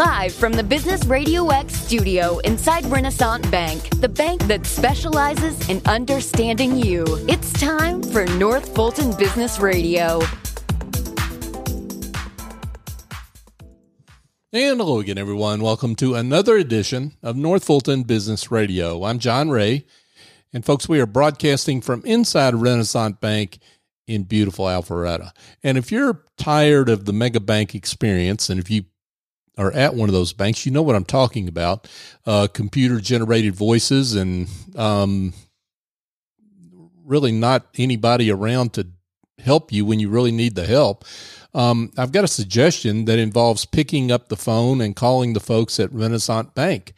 Live from the Business RadioX studio inside Renaissance Bank, the bank that specializes in understanding you. It's time for North Fulton Business Radio. And hello again, everyone. Welcome to another edition of North Fulton Business Radio. I'm John Ray. And folks, we are broadcasting from inside Renaissance Bank in beautiful Alpharetta. And if you're tired of the mega bank experience, and if you are at one of those banks, you know what I'm talking about. Uh, computer generated voices and um, really not anybody around to help you when you really need the help. Um, I've got a suggestion that involves picking up the phone and calling the folks at Renaissance Bank.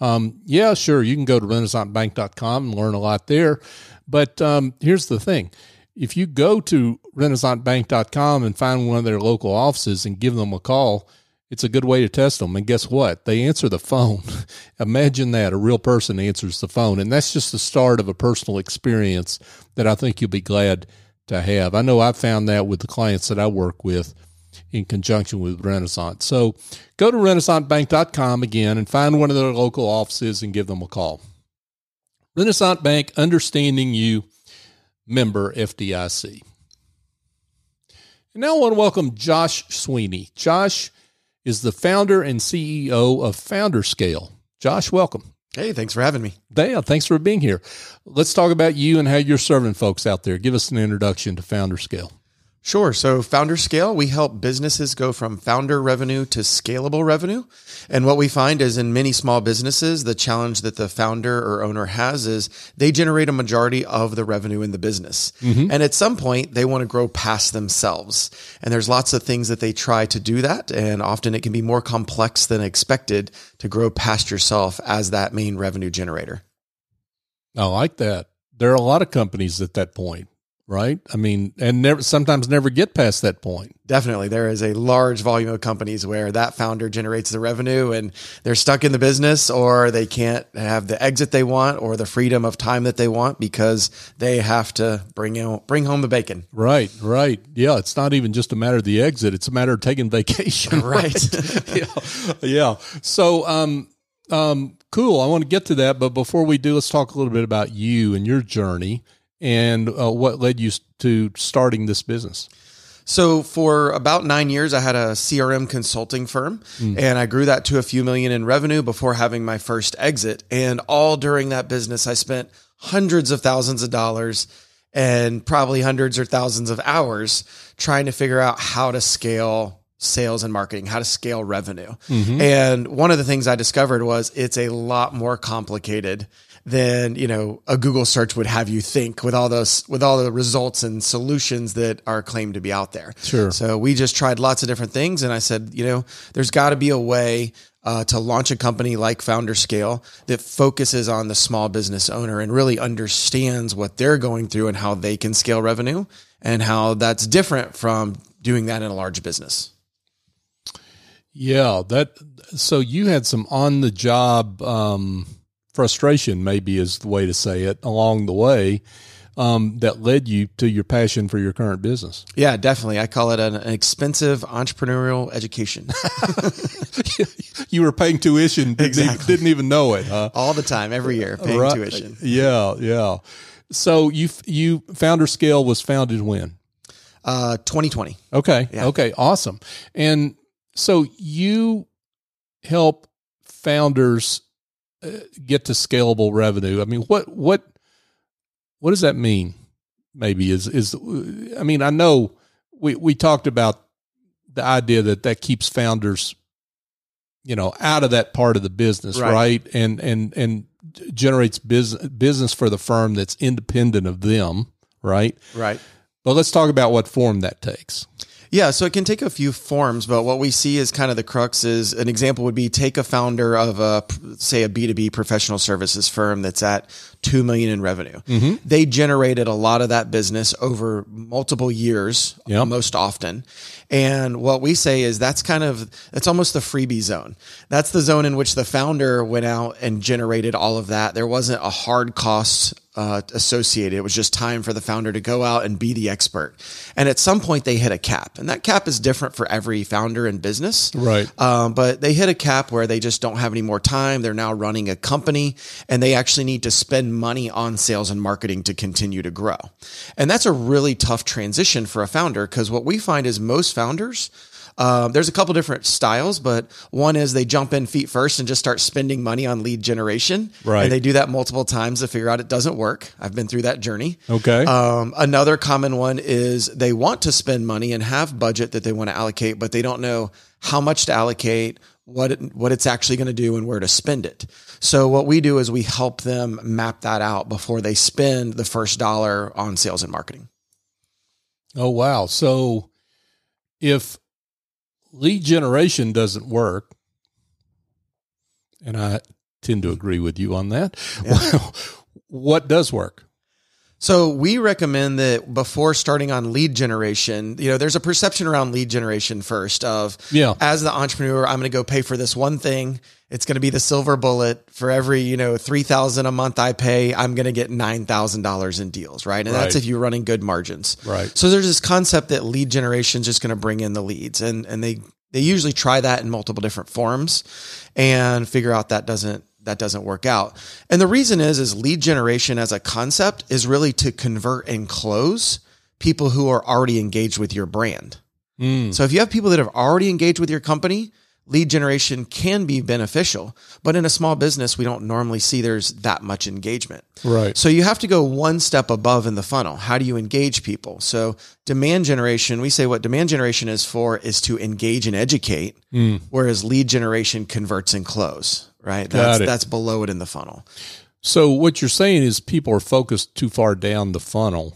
Um, yeah, sure, you can go to renaissancebank.com and learn a lot there. But um, here's the thing if you go to renaissancebank.com and find one of their local offices and give them a call, it's a good way to test them. And guess what? They answer the phone. Imagine that a real person answers the phone. And that's just the start of a personal experience that I think you'll be glad to have. I know I've found that with the clients that I work with in conjunction with Renaissance. So go to renaissancebank.com again and find one of their local offices and give them a call. Renaissance Bank, understanding you, member FDIC. And now I want to welcome Josh Sweeney. Josh is the founder and CEO of FounderScale. Josh, welcome. Hey, thanks for having me. Yeah, thanks for being here. Let's talk about you and how you're serving folks out there. Give us an introduction to FounderScale. Sure. So, FounderScale, we help businesses go from founder revenue to scalable revenue. And what we find is in many small businesses, the challenge that the founder or owner has is they generate a majority of the revenue in the business. Mm-hmm. And at some point, they want to grow past themselves. And there's lots of things that they try to do that. And often it can be more complex than expected to grow past yourself as that main revenue generator. I like that. There are a lot of companies at that point right? I mean, and never sometimes never get past that point. Definitely. There is a large volume of companies where that founder generates the revenue and they're stuck in the business or they can't have the exit they want or the freedom of time that they want because they have to bring in, bring home the bacon. Right, right. Yeah, it's not even just a matter of the exit, it's a matter of taking vacation. Right. right? yeah. Yeah. So um um cool. I want to get to that, but before we do, let's talk a little bit about you and your journey and uh, what led you to starting this business? So for about nine years, I had a CRM consulting firm mm. and I grew that to a few million in revenue before having my first exit. And all during that business, I spent hundreds of thousands of dollars and probably hundreds or thousands of hours trying to figure out how to scale sales and marketing, how to scale revenue. Mm-hmm. And one of the things I discovered was it's a lot more complicated than you know a Google search would have you think with all those with all the results and solutions that are claimed to be out there. Sure. So we just tried lots of different things, and I said, you know, there's got to be a way uh, to launch a company like FounderScale that focuses on the small business owner and really understands what they're going through and how they can scale revenue and how that's different from doing that in a large business. Yeah, that so you had some on the job um, frustration, maybe is the way to say it, along the way. Um, that led you to your passion for your current business. Yeah, definitely. I call it an, an expensive entrepreneurial education. you were paying tuition, didn't, exactly. even, didn't even know it, huh? All the time, every year, paying right. tuition. Yeah, yeah. So you you FounderScale was founded when? Uh, 2020. Okay. Yeah. Okay. Awesome. And so you help founders get to scalable revenue. I mean, what what what does that mean? Maybe is is I mean, I know we we talked about the idea that that keeps founders you know out of that part of the business, right? right? And and and generates business business for the firm that's independent of them, right? Right. But let's talk about what form that takes. Yeah, so it can take a few forms, but what we see is kind of the crux is an example would be take a founder of a say a B2B professional services firm that's at 2 million in revenue. Mm-hmm. They generated a lot of that business over multiple years yep. most often. And what we say is that's kind of it's almost the freebie zone. That's the zone in which the founder went out and generated all of that. There wasn't a hard cost uh, associated. It was just time for the founder to go out and be the expert. And at some point, they hit a cap, and that cap is different for every founder and business. Right. Um, but they hit a cap where they just don't have any more time. They're now running a company, and they actually need to spend money on sales and marketing to continue to grow. And that's a really tough transition for a founder because what we find is most founders um, there's a couple different styles, but one is they jump in feet first and just start spending money on lead generation. Right. And they do that multiple times to figure out it doesn't work. I've been through that journey. Okay. Um, another common one is they want to spend money and have budget that they want to allocate, but they don't know how much to allocate, what it, what it's actually going to do, and where to spend it. So what we do is we help them map that out before they spend the first dollar on sales and marketing. oh wow. So if lead generation doesn't work, and I tend to agree with you on that. Well, what does work? So we recommend that before starting on lead generation, you know, there's a perception around lead generation first of Yeah. as the entrepreneur, I'm going to go pay for this one thing. It's going to be the silver bullet for every, you know, 3000 a month I pay, I'm going to get $9,000 in deals, right? And that's if you're running good margins. Right. So there's this concept that lead generation is just going to bring in the leads and and they they usually try that in multiple different forms and figure out that doesn't that doesn't work out. And the reason is is lead generation as a concept is really to convert and close people who are already engaged with your brand. Mm. So if you have people that have already engaged with your company, lead generation can be beneficial. But in a small business, we don't normally see there's that much engagement. Right. So you have to go one step above in the funnel. How do you engage people? So demand generation, we say what demand generation is for is to engage and educate, Mm. whereas lead generation converts and close, right? Got That's it. that's below it in the funnel. So what you're saying is people are focused too far down the funnel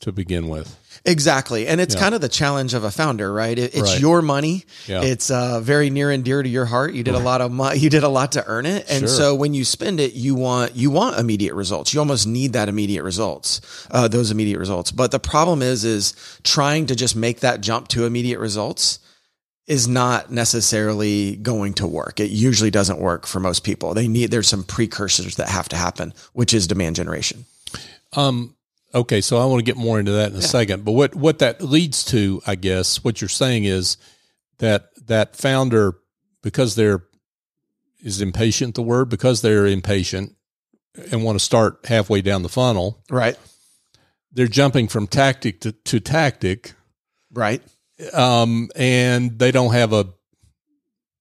to begin with. Exactly. And it's Yeah. kind of the challenge of a founder, right? It, it's Right. your money. Yeah. It's uh, very near and dear to your heart. You did a lot of mo- you did a lot to earn it. And Sure. so when you spend it, you want you want immediate results. You almost need that immediate results. Uh, those immediate results. But the problem is is trying to just make that jump to immediate results is not necessarily going to work. It usually doesn't work for most people. They need there's some precursors that have to happen, which is demand generation. Um, okay, so I want to get more into that in a second. But what what that leads to, I guess, what you're saying is that that founder, because they're is impatient the word because they're impatient and want to start halfway down the funnel, Right. they're jumping from tactic to, to tactic, Right. um, and they don't have a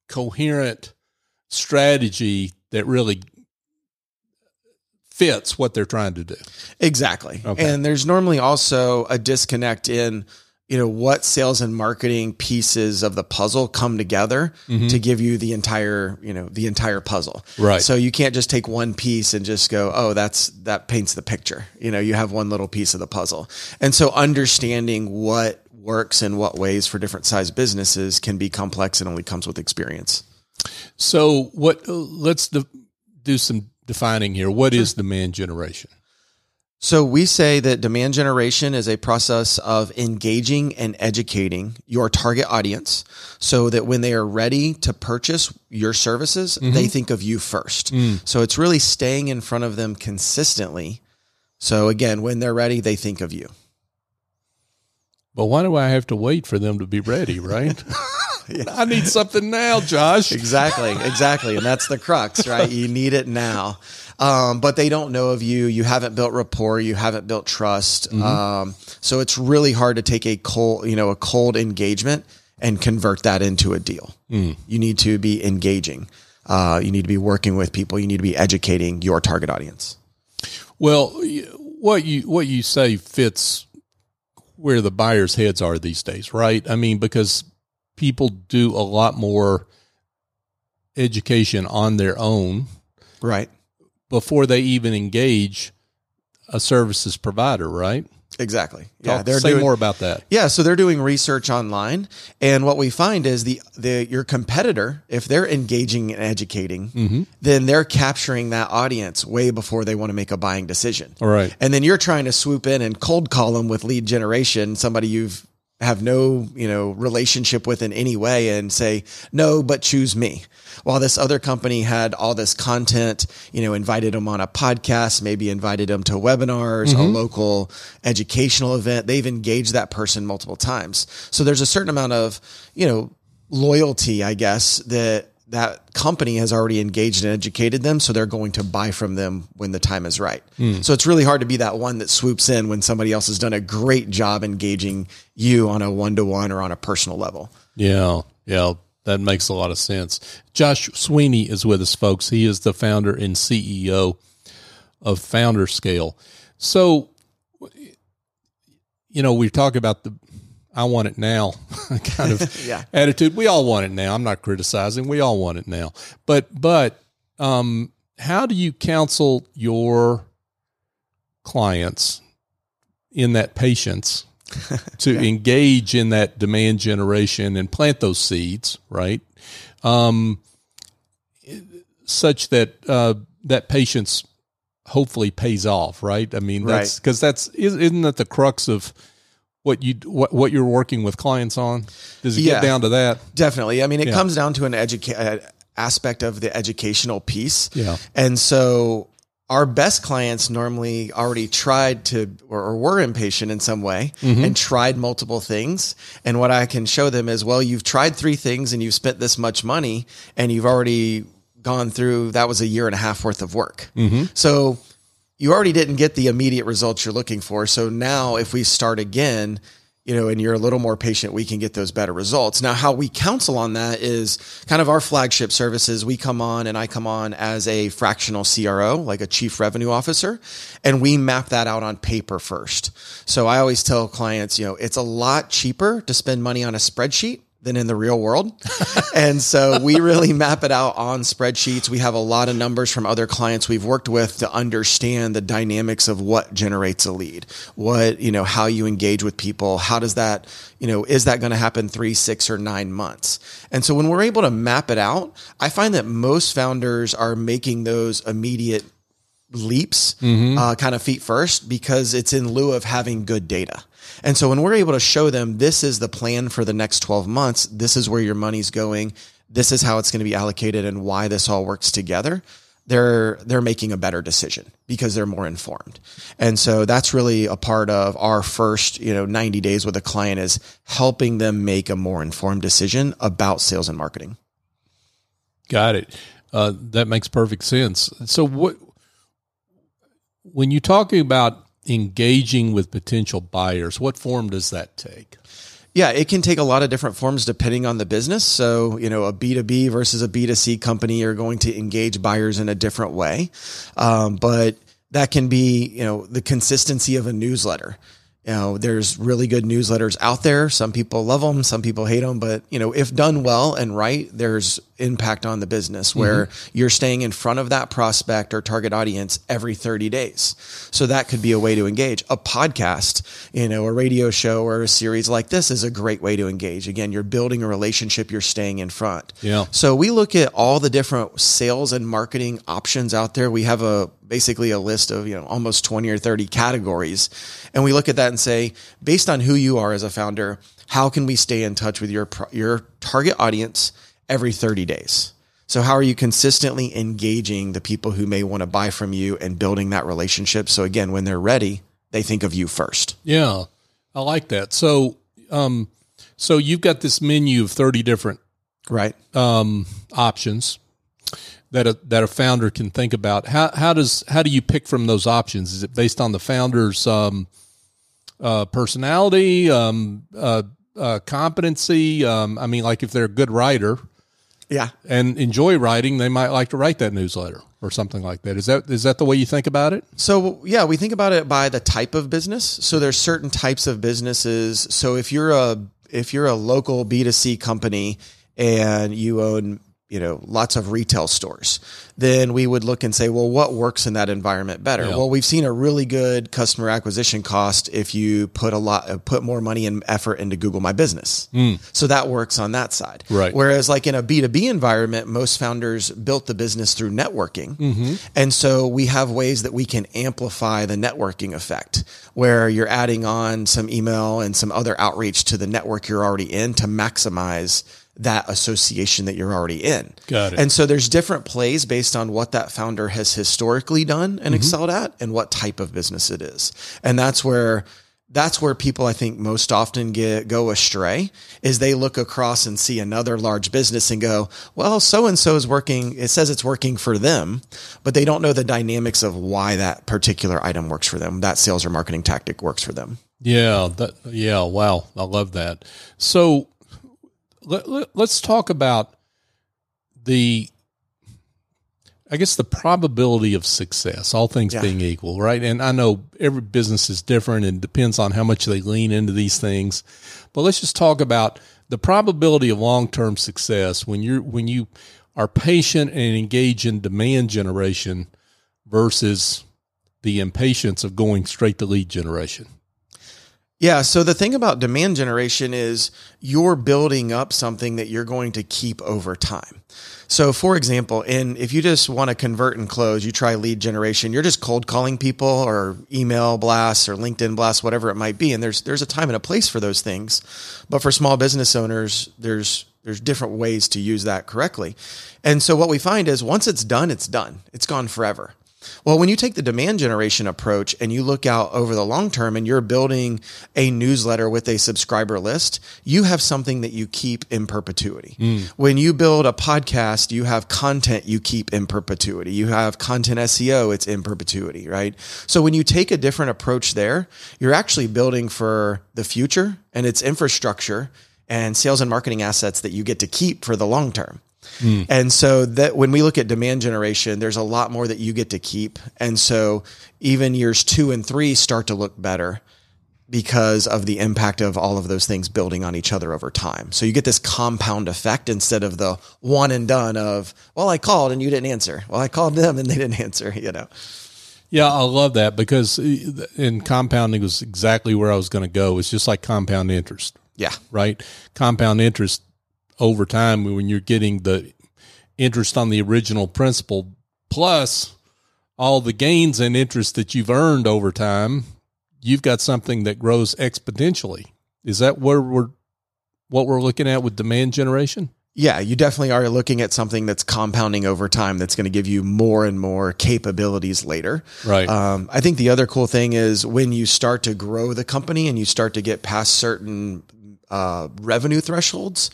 coherent strategy that really fits what they're trying to do. Exactly. Okay. And there's normally also a disconnect in, you know, what sales and marketing pieces of the puzzle come together mm-hmm. to give you the entire, you know, the entire puzzle. Right. So you can't just take one piece and just go, oh, that's that paints the picture. You know, you have one little piece of the puzzle. And so understanding what works in what ways for different size businesses can be complex and only comes with experience. So what? Let's do some defining here. What is demand generation? So we say that demand generation is a process of engaging and educating your target audience so that when they are ready to purchase your services, they mm-hmm. think of you first. Mm. So it's really staying in front of them consistently. So again, when they're ready, they think of you. But why do I have to wait for them to be ready? Right? I need something now, Josh. Exactly, exactly. And that's the crux, right? You need it now. Um, but they don't know of you. You haven't built rapport. You haven't built trust. Um, so it's really hard to take a cold, you know, a cold engagement and convert that into a deal. You need to be engaging. Uh, you need to be working with people. You need to be educating your target audience. Well, what you what you say fits where the buyers' heads are these days, right? I mean, because people do a lot more education on their own Right. before they even engage a services provider, right? Exactly. Yeah. Talk, they're say doing, more about that. Yeah, so they're doing research online, and what we find is the the your competitor, if they're engaging and educating, mm-hmm. then they're capturing that audience way before they want to make a buying decision. All right. And then you're trying to swoop in and cold call them with lead generation, somebody you've have no, you know, relationship with in any way and say, no, but choose me. While this other company had all this content, you know, invited them on a podcast, maybe invited them to webinars, a mm-hmm. local educational event. They've engaged that person multiple times. So there's a certain amount of, you know, loyalty, I guess, that that company has already engaged and educated them, so they're going to buy from them when the time is right. Hmm. So it's really hard to be that one that swoops in when somebody else has done a great job engaging you on a one to one or on a personal level. Yeah, yeah, that makes a lot of sense. Josh Sweeney is with us, folks. He is the founder and CEO of FounderScale. So, you know, we talk about the I want it now kind of Yeah. attitude. We all want it now. I'm not criticizing. We all want it now. But but um how do you counsel your clients in that patience to engage in that demand generation and plant those seeds, right? Um, such that uh, that patience hopefully pays off, right? I mean, that's because that's isn't that the crux of what you what what you're working with clients on? Does it Yeah. get down to that? Definitely. I mean, it Yeah. comes down to an educa- uh, aspect of the educational piece. Yeah. And so our best clients normally already tried to or, or were impatient in some way Mm-hmm. and tried multiple things. And what I can show them is, well, you've tried three things and you've spent this much money and you've already gone through that was a year and a half worth of work. Mm-hmm. So you already didn't get the immediate results you're looking for. So now if we start again, you know, and you're a little more patient, we can get those better results. Now, how we counsel on that is kind of our flagship services. We come on and I come on as a fractional CRO, like a chief revenue officer, and we map that out on paper first. So I always tell clients, you know, it's a lot cheaper to spend money on a spreadsheet than in the real world. and so we really map it out on spreadsheets. We have a lot of numbers from other clients we've worked with to understand the dynamics of what generates a lead, what, you know, how you engage with people. How does that, you know, is that going to happen three, six, or nine months? And so when we're able to map it out, I find that most founders are making those immediate leaps, uh, kind of feet first, because it's in lieu of having good data. And so when we're able to show them this is the plan for the next 12 months, this is where your money's going, this is how it's going to be allocated and why this all works together, they're they're making a better decision because they're more informed. And so that's really a part of our first, you know, 90 days with a client is helping them make a more informed decision about sales and marketing. Got it. Uh, that makes perfect sense. So what when you're talking about engaging with potential buyers, what form does that take? Yeah, it can take a lot of different forms depending on the business. So, you know, a B2B versus a B2C company are going to engage buyers in a different way. Um, but that can be, you know, the consistency of a newsletter. You know, there's really good newsletters out there. Some people love them, some people hate them, but you know, if done well and right, there's impact on the business mm-hmm. where you're staying in front of that prospect or target audience every 30 days. So that could be a way to engage. A podcast, you know, a radio show or a series like this is a great way to engage. Again, you're building a relationship, you're staying in front. Yeah. So we look at all the different sales and marketing options out there. We have a basically a list of, you know, almost 20 or 30 categories. And we look at that and say, based on who you are as a founder, how can we stay in touch with your your target audience every 30 days? So how are you consistently engaging the people who may want to buy from you and building that relationship so again when they're ready, they think of you first. Yeah, I like that. So, um, so you've got this menu of thirty different Right? um, options that a, that a founder can think about. How how does how do you pick from those options? Is it based on the founder's um, uh, personality, um, uh, uh, competency? Um, I mean, like if they're a good writer Yeah. and enjoy writing, they might like to write that newsletter or something like that. Is that is that the way you think about it? So yeah, we think about it by the type of business. So there's certain types of businesses. So if you're a if you're a local B2C company and you own you know, lots of retail stores, then we would look and say, well, what works in that environment better? Yeah. Well, we've seen a really good customer acquisition cost if you put a lot, uh, put more money and effort into Google My Business. So that works on that side. Right. Whereas, like in a B2B environment, most founders built the business through networking. And so we have ways that we can amplify the networking effect where you're adding on some email and some other outreach to the network you're already in to maximize that association that you're already in. Got it. And so there's different plays based on what that founder has historically done and mm-hmm. excelled at and what type of business it is. And that's where that's where people I think most often get go astray is they look across and see another large business and go, well, so and so is working. It says it's working for them, but they don't know the dynamics of why that particular item works for them. That sales or marketing tactic works for them. Yeah, that yeah, wow, I love that. So let, let, us talk about the I guess the probability of success, all things Yeah. being equal, right? And I know every business is different and depends on how much they lean into these things. But let's just talk about the probability of long-term success when you're when you are patient and engage in demand generation versus the impatience of going straight to lead generation. Yeah. So the thing about demand generation is you're building up something that you're going to keep over time. So, for example, in if you just want to convert and close, you try lead generation. You're just cold calling people, or email blasts, or LinkedIn blasts, whatever it might be. And there's there's a time and a place for those things. But for small business owners, there's there's different ways to use that correctly. And so what we find is once it's done, it's done. It's gone forever. Well, when you take the demand generation approach and you look out over the long term and you're building a newsletter with a subscriber list, you have something that you keep in perpetuity. Mm. When you build a podcast, you have content you keep in perpetuity. You have content SEO, it's in perpetuity, right? So when you take a different approach there, you're actually building for the future and it's infrastructure and sales and marketing assets that you get to keep for the long term. Hmm. And so that when we look at demand generation, there's a lot more that you get to keep. And so even years two and three start to look better because of the impact of all of those things building on each other over time. So you get this compound effect instead of the one and done of, well, I called and you didn't answer. Well, I called them and they didn't answer, you know. Yeah, I love that because uh, in compounding was exactly where I was going to go. It's just like compound interest, Yeah. right? Compound interest over time when you're getting the interest on the original principal plus all the gains and interest that you've earned over time, you've got something that grows exponentially. Is that where we're what we're looking at with demand generation? Yeah, you definitely are looking at something that's compounding over time that's going to give you more and more capabilities later. Right. Um, I think the other cool thing is when you start to grow the company and you start to get past certain uh, revenue thresholds,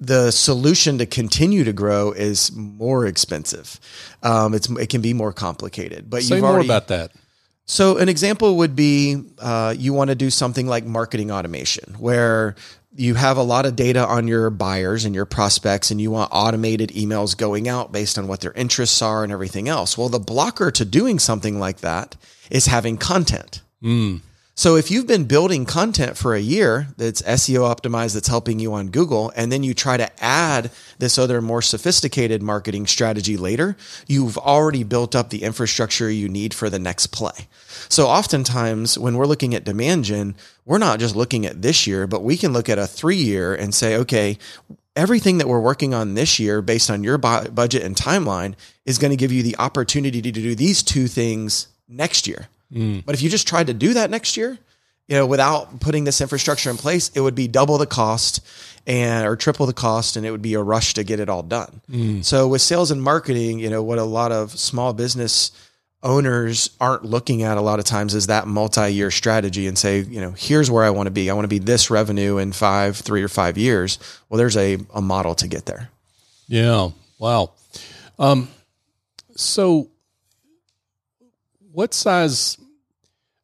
the solution to continue to grow is more expensive. Um, it's it can be more complicated. But Say you've more already, about that. so an example would be uh, you want to do something like marketing automation, where you have a lot of data on your buyers and your prospects, and you want automated emails going out based on what their interests are and everything else. Well, the blocker to doing something like that is having content. So if you've been building content for a year that's SEO optimized, that's helping you on Google, and then you try to add this other more sophisticated marketing strategy later, you've already built up the infrastructure you need for the next play. So oftentimes when we're looking at demand gen, we're not just looking at this year, but we can look at a three year and say, okay, everything that we're working on this year based on your budget and timeline is going to give you the opportunity to do these two things next year. But if you just tried to do that next year, you know, without putting this infrastructure in place, it would be double the cost and or triple the cost and it would be a rush to get it all done. So with sales and marketing, you know, what a lot of small business owners aren't looking at a lot of times is that multi-year strategy and say, you know, here's where I want to be. I want to be this revenue in 5, 3 or 5 years. Well, there's a a model to get there. Yeah. Wow. Um, so what size,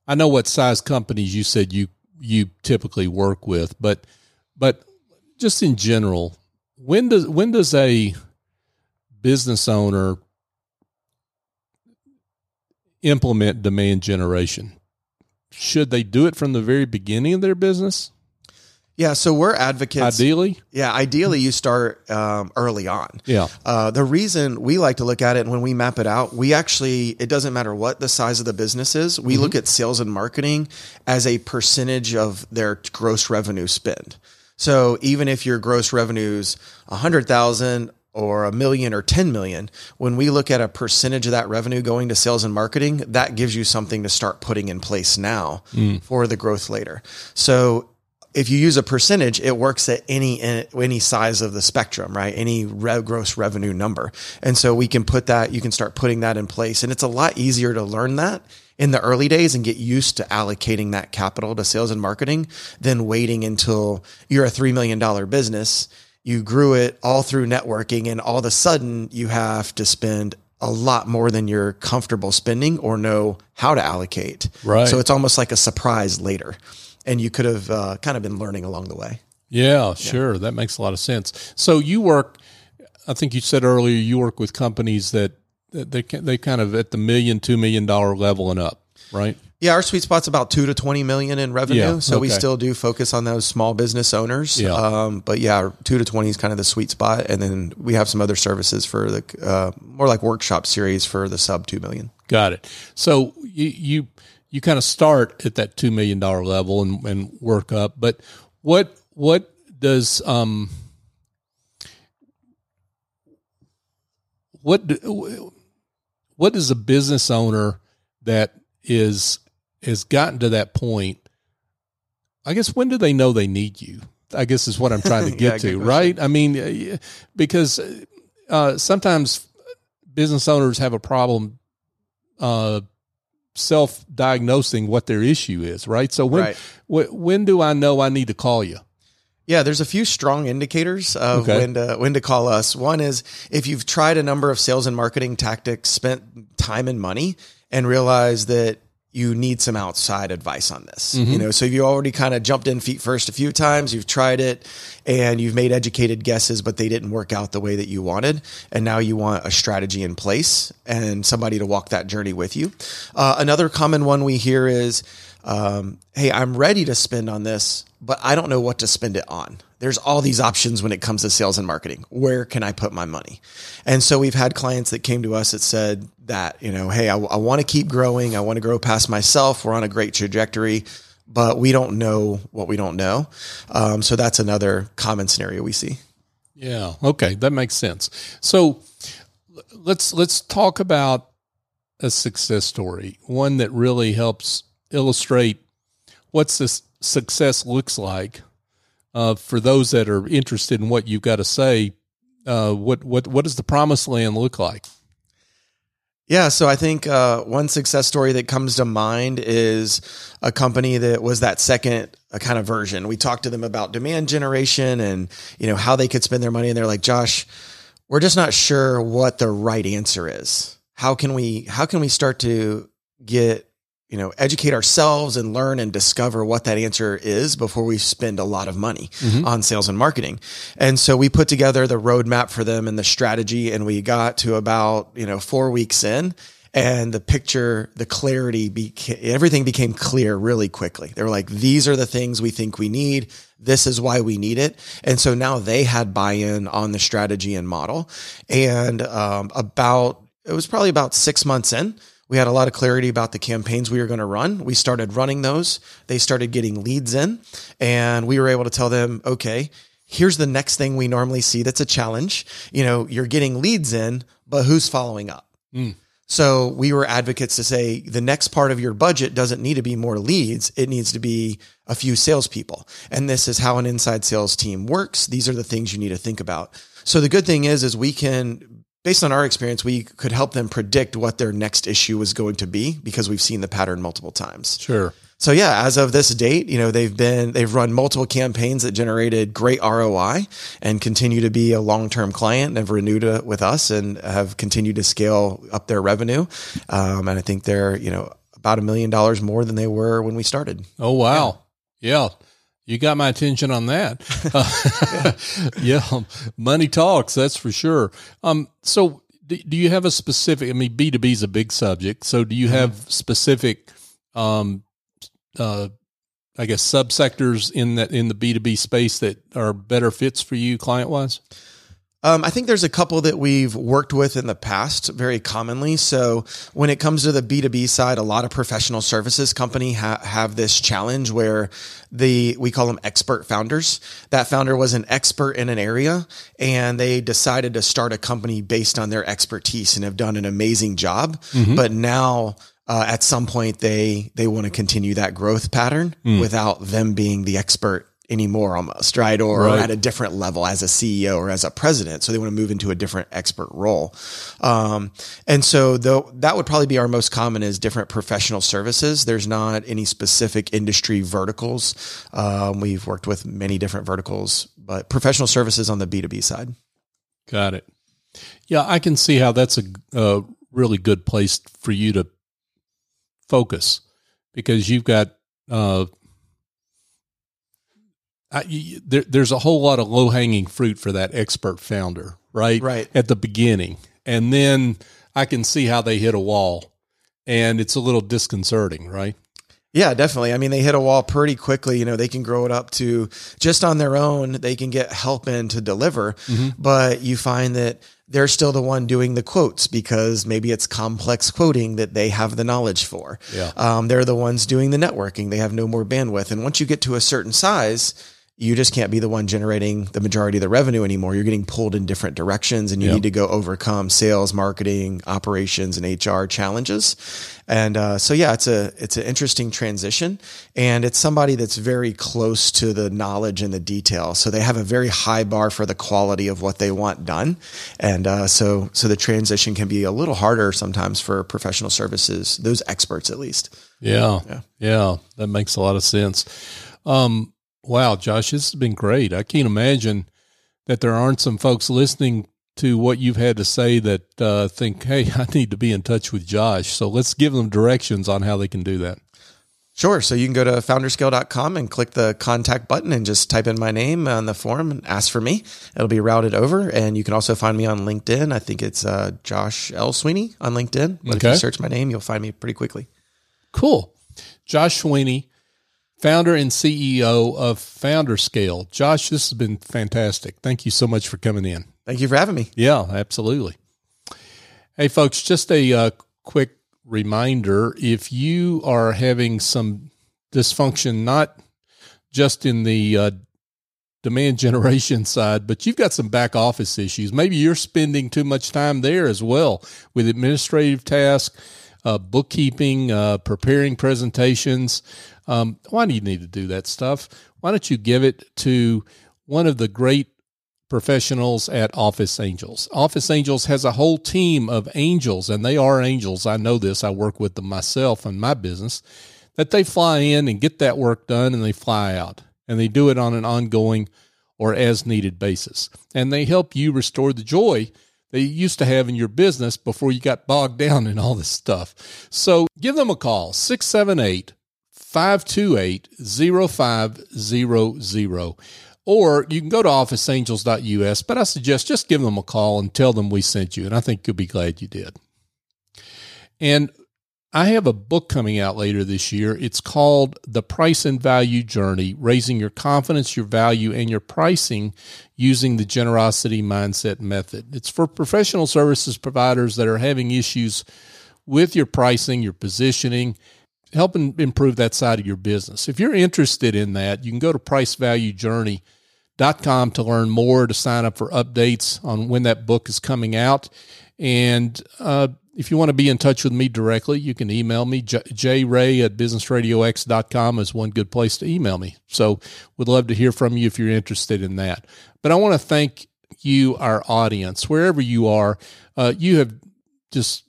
I know what size companies you said you, you typically work with, but, but just in general, when does, when does a business owner implement demand generation? Should they do it from the very beginning of their business? Yeah, so we're advocates. Ideally, Yeah, ideally you start um, early on. yeah, Uh, the reason we like to look at it and when we map it out, we actually, it doesn't matter what the size of the business is, we look at sales and marketing as a percentage of their gross revenue spend. So even if your gross revenue's a hundred thousand or a million or 10 million, when we look at a percentage of that revenue going to sales and marketing, that gives you something to start putting in place now for the growth later. So if you use a percentage, it works at any any size of the spectrum, right? Any re- gross revenue number, and so we can put that. You can start putting that in place, and it's a lot easier to learn that in the early days and get used to allocating that capital to sales and marketing than waiting until you're a three million dollar business. You grew it all through networking, and all of a sudden you have to spend a lot more than you're comfortable spending or know how to allocate. Right. So it's almost like a surprise later and you could have uh, kind of been learning along the way. yeah, sure. That makes a lot of sense. So you work. I think you said earlier you work with companies that, that they they kind of at the million, two million dollar level and up, right? Yeah, our sweet spot's about two to twenty million in revenue. Yeah, so we still do focus on those small business owners. Yeah. Um, but yeah, two to twenty is kind of the sweet spot, and then we have some other services for the uh, more like workshop series for the sub two million. Got it. So you you you kind of start at that two million dollar level and, and work up. But what what does um what do, what does a business owner that is has gotten to that point? I guess when do they know they need you? I guess is what I'm trying to get good to, right? I mean, uh, because uh, sometimes business owners have a problem uh, self-diagnosing what their issue is, right? So when Right. wh- when do I know I need to call you? Yeah, there's a few strong indicators of Okay. when to when to call us. One is if you've tried a number of sales and marketing tactics, spent time and money, and realized that you need some outside advice on this. You know, so you already kind of jumped in feet first a few times, you've tried it and you've made educated guesses, but they didn't work out the way that you wanted. And now you want a strategy in place and somebody to walk that journey with you. Uh, another common one we hear is, um, Hey, I'm ready to spend on this, but I don't know what to spend it on. There's all these options when it comes to sales and marketing. Where can I put my money? And so we've had clients that came to us that said that, you know, hey, I, I want to keep growing. I want to grow past myself. We're on a great trajectory, but we don't know what we don't know. Um, so that's another common scenario we see. Yeah. Okay, that makes sense. So let's let's talk about a success story, one that really helps illustrate what this success looks like uh, for those that are interested in what you've got to say. Uh, what what what does the promised land look like? Yeah, so I think uh, one success story that comes to mind is a company that was that second uh, kind of version. We talked to them about demand generation and you know how they could spend their money, and they're like, "Josh, we're just not sure what the right answer is. How can we how can we start to get you know educate ourselves and learn and discover what that answer is before we spend a lot of money on sales and marketing. And so we put together the roadmap for them and the strategy and we got to about you know four weeks in and the picture the clarity became everything became clear really quickly. They were like these are the things we think we need. This is why we need it. And so now they had buy-in on the strategy and model. And um, about it was probably about six months in we had a lot of clarity about the campaigns we were going to run. We started running those. They started getting leads in, and we were able to tell them, okay, here's the next thing we normally see that's a challenge. You know, you're getting leads in, but who's following up? Hmm. So we were advocates to say the next part of your budget doesn't need to be more leads. It needs to be a few salespeople. And this is how an inside sales team works. These are the things you need to think about. So the good thing is, is we can, based on our experience, we could help them predict what their next issue was going to be because we've seen the pattern multiple times. Sure. So yeah, as of this date, you know, they've been, they've run multiple campaigns that generated great ROI and continue to be a long-term client and have renewed it with us and have continued to scale up their revenue. Um, and I think they're, you know, about a million dollars more than they were when we started. Oh wow. Yeah. You got my attention on that. Uh, yeah. Money talks, that's for sure. Um so do, do you have a specific I mean B2B is a big subject. So do you have specific um uh I guess subsectors in that in the B two B space that are better fits for you client wise? Um, I think there's a couple that we've worked with in the past very commonly. So when it comes to the B2B side, a lot of professional services company ha- have this challenge where the, we call them expert founders. That founder was an expert in an area and they decided to start a company based on their expertise and have done an amazing job. Mm-hmm. But now, uh, at some point they they want to continue that growth pattern mm. without them being the expert anymore almost, right? Or, right. at a different level as a CEO or as a president. So they want to move into a different expert role. Um, and so though that would probably be our most common is different professional services. There's not any specific industry verticals. Um, we've worked with many different verticals, but professional services on the B2B side. Got it. Yeah, I can see how that's a, a really good place for you to focus because you've got uh, I, there, there's a whole lot of low hanging fruit for that expert founder, right? Right. At the beginning. And then I can see how they hit a wall and it's a little disconcerting, right? Yeah, definitely. I mean, they hit a wall pretty quickly. You know, they can grow it up to just on their own, they can get help in to deliver. Mm-hmm. But you find that they're still the one doing the quotes because maybe it's complex quoting that they have the knowledge for. Yeah. Um, they're the ones doing the networking. They have no more bandwidth. And once you get to a certain size, you just can't be the one generating the majority of the revenue anymore. You're getting pulled in different directions and you yep. need to go overcome sales, marketing, operations, and HR challenges. And uh, so, yeah, it's a it's an interesting transition, and it's somebody that's very close to the knowledge and the detail. So they have a very high bar for the quality of what they want done, and uh, so so the transition can be a little harder sometimes for professional services, those experts at least. Yeah, yeah, yeah that makes a lot of sense. Um, Wow, Josh, this has been great. I can't imagine that there aren't some folks listening to what you've had to say that uh, think, hey, I need to be in touch with Josh. So let's give them directions on how they can do that. Sure. So you can go to founderscale.com and click the contact button and just type in my name on the form and ask for me. It'll be routed over. And you can also find me on LinkedIn. I think it's uh, Josh L. Sweeney on LinkedIn. But okay. if you search my name, you'll find me pretty quickly. Cool. Josh Sweeney founder and CEO of FounderScale. Josh, this has been fantastic. Thank you so much for coming in. Thank you for having me. Yeah, absolutely. Hey, folks, just a uh, quick reminder if you are having some dysfunction, not just in the uh, demand generation side, but you've got some back office issues. Maybe you're spending too much time there as well with administrative tasks, uh, bookkeeping, uh, preparing presentations. Um, why do you need to do that stuff? Why don't you give it to one of the great professionals at Office Angels? Office Angels has a whole team of angels, and they are angels. I know this. I work with them myself in my business. That they fly in and get that work done, and they fly out, and they do it on an ongoing or as needed basis, and they help you restore the joy that you used to have in your business before you got bogged down in all this stuff. So give them a call, 678 528 0500. Or you can go to officeangels.us, but I suggest just give them a call and tell them we sent you. And I think you'll be glad you did. And I have a book coming out later this year. It's called The Price and Value Journey Raising Your Confidence, Your Value, and Your Pricing Using the Generosity Mindset Method. It's for professional services providers that are having issues with your pricing, your positioning, helping improve that side of your business. If you're interested in that, you can go to pricevaluejourney.com to learn more, to sign up for updates on when that book is coming out. And uh, if you want to be in touch with me directly, you can email me. Jray at businessradiox.com is one good place to email me. So would love to hear from you if you're interested in that. But I want to thank you, our audience, wherever you are. Uh, you have just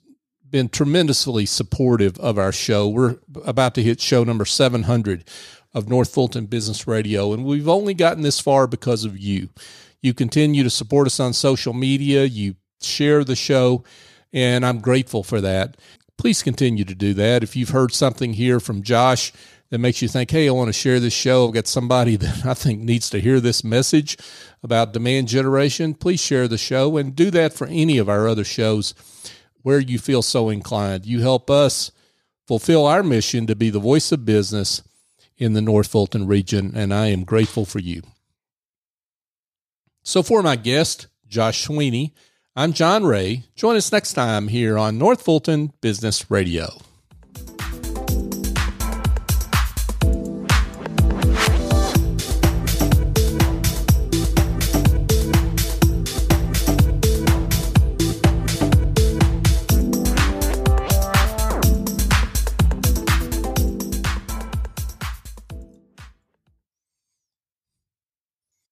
been tremendously supportive of our show. We're about to hit show number 700 of North Fulton Business Radio, and we've only gotten this far because of you. You continue to support us on social media, you share the show, and I'm grateful for that. Please continue to do that. If you've heard something here from Josh that makes you think, hey, I want to share this show, I've got somebody that I think needs to hear this message about demand generation, please share the show and do that for any of our other shows where you feel so inclined. You help us fulfill our mission to be the voice of business in the North Fulton region, and I am grateful for you. So, for my guest, Josh Sweeney, I'm John Ray. Join us next time here on North Fulton Business Radio.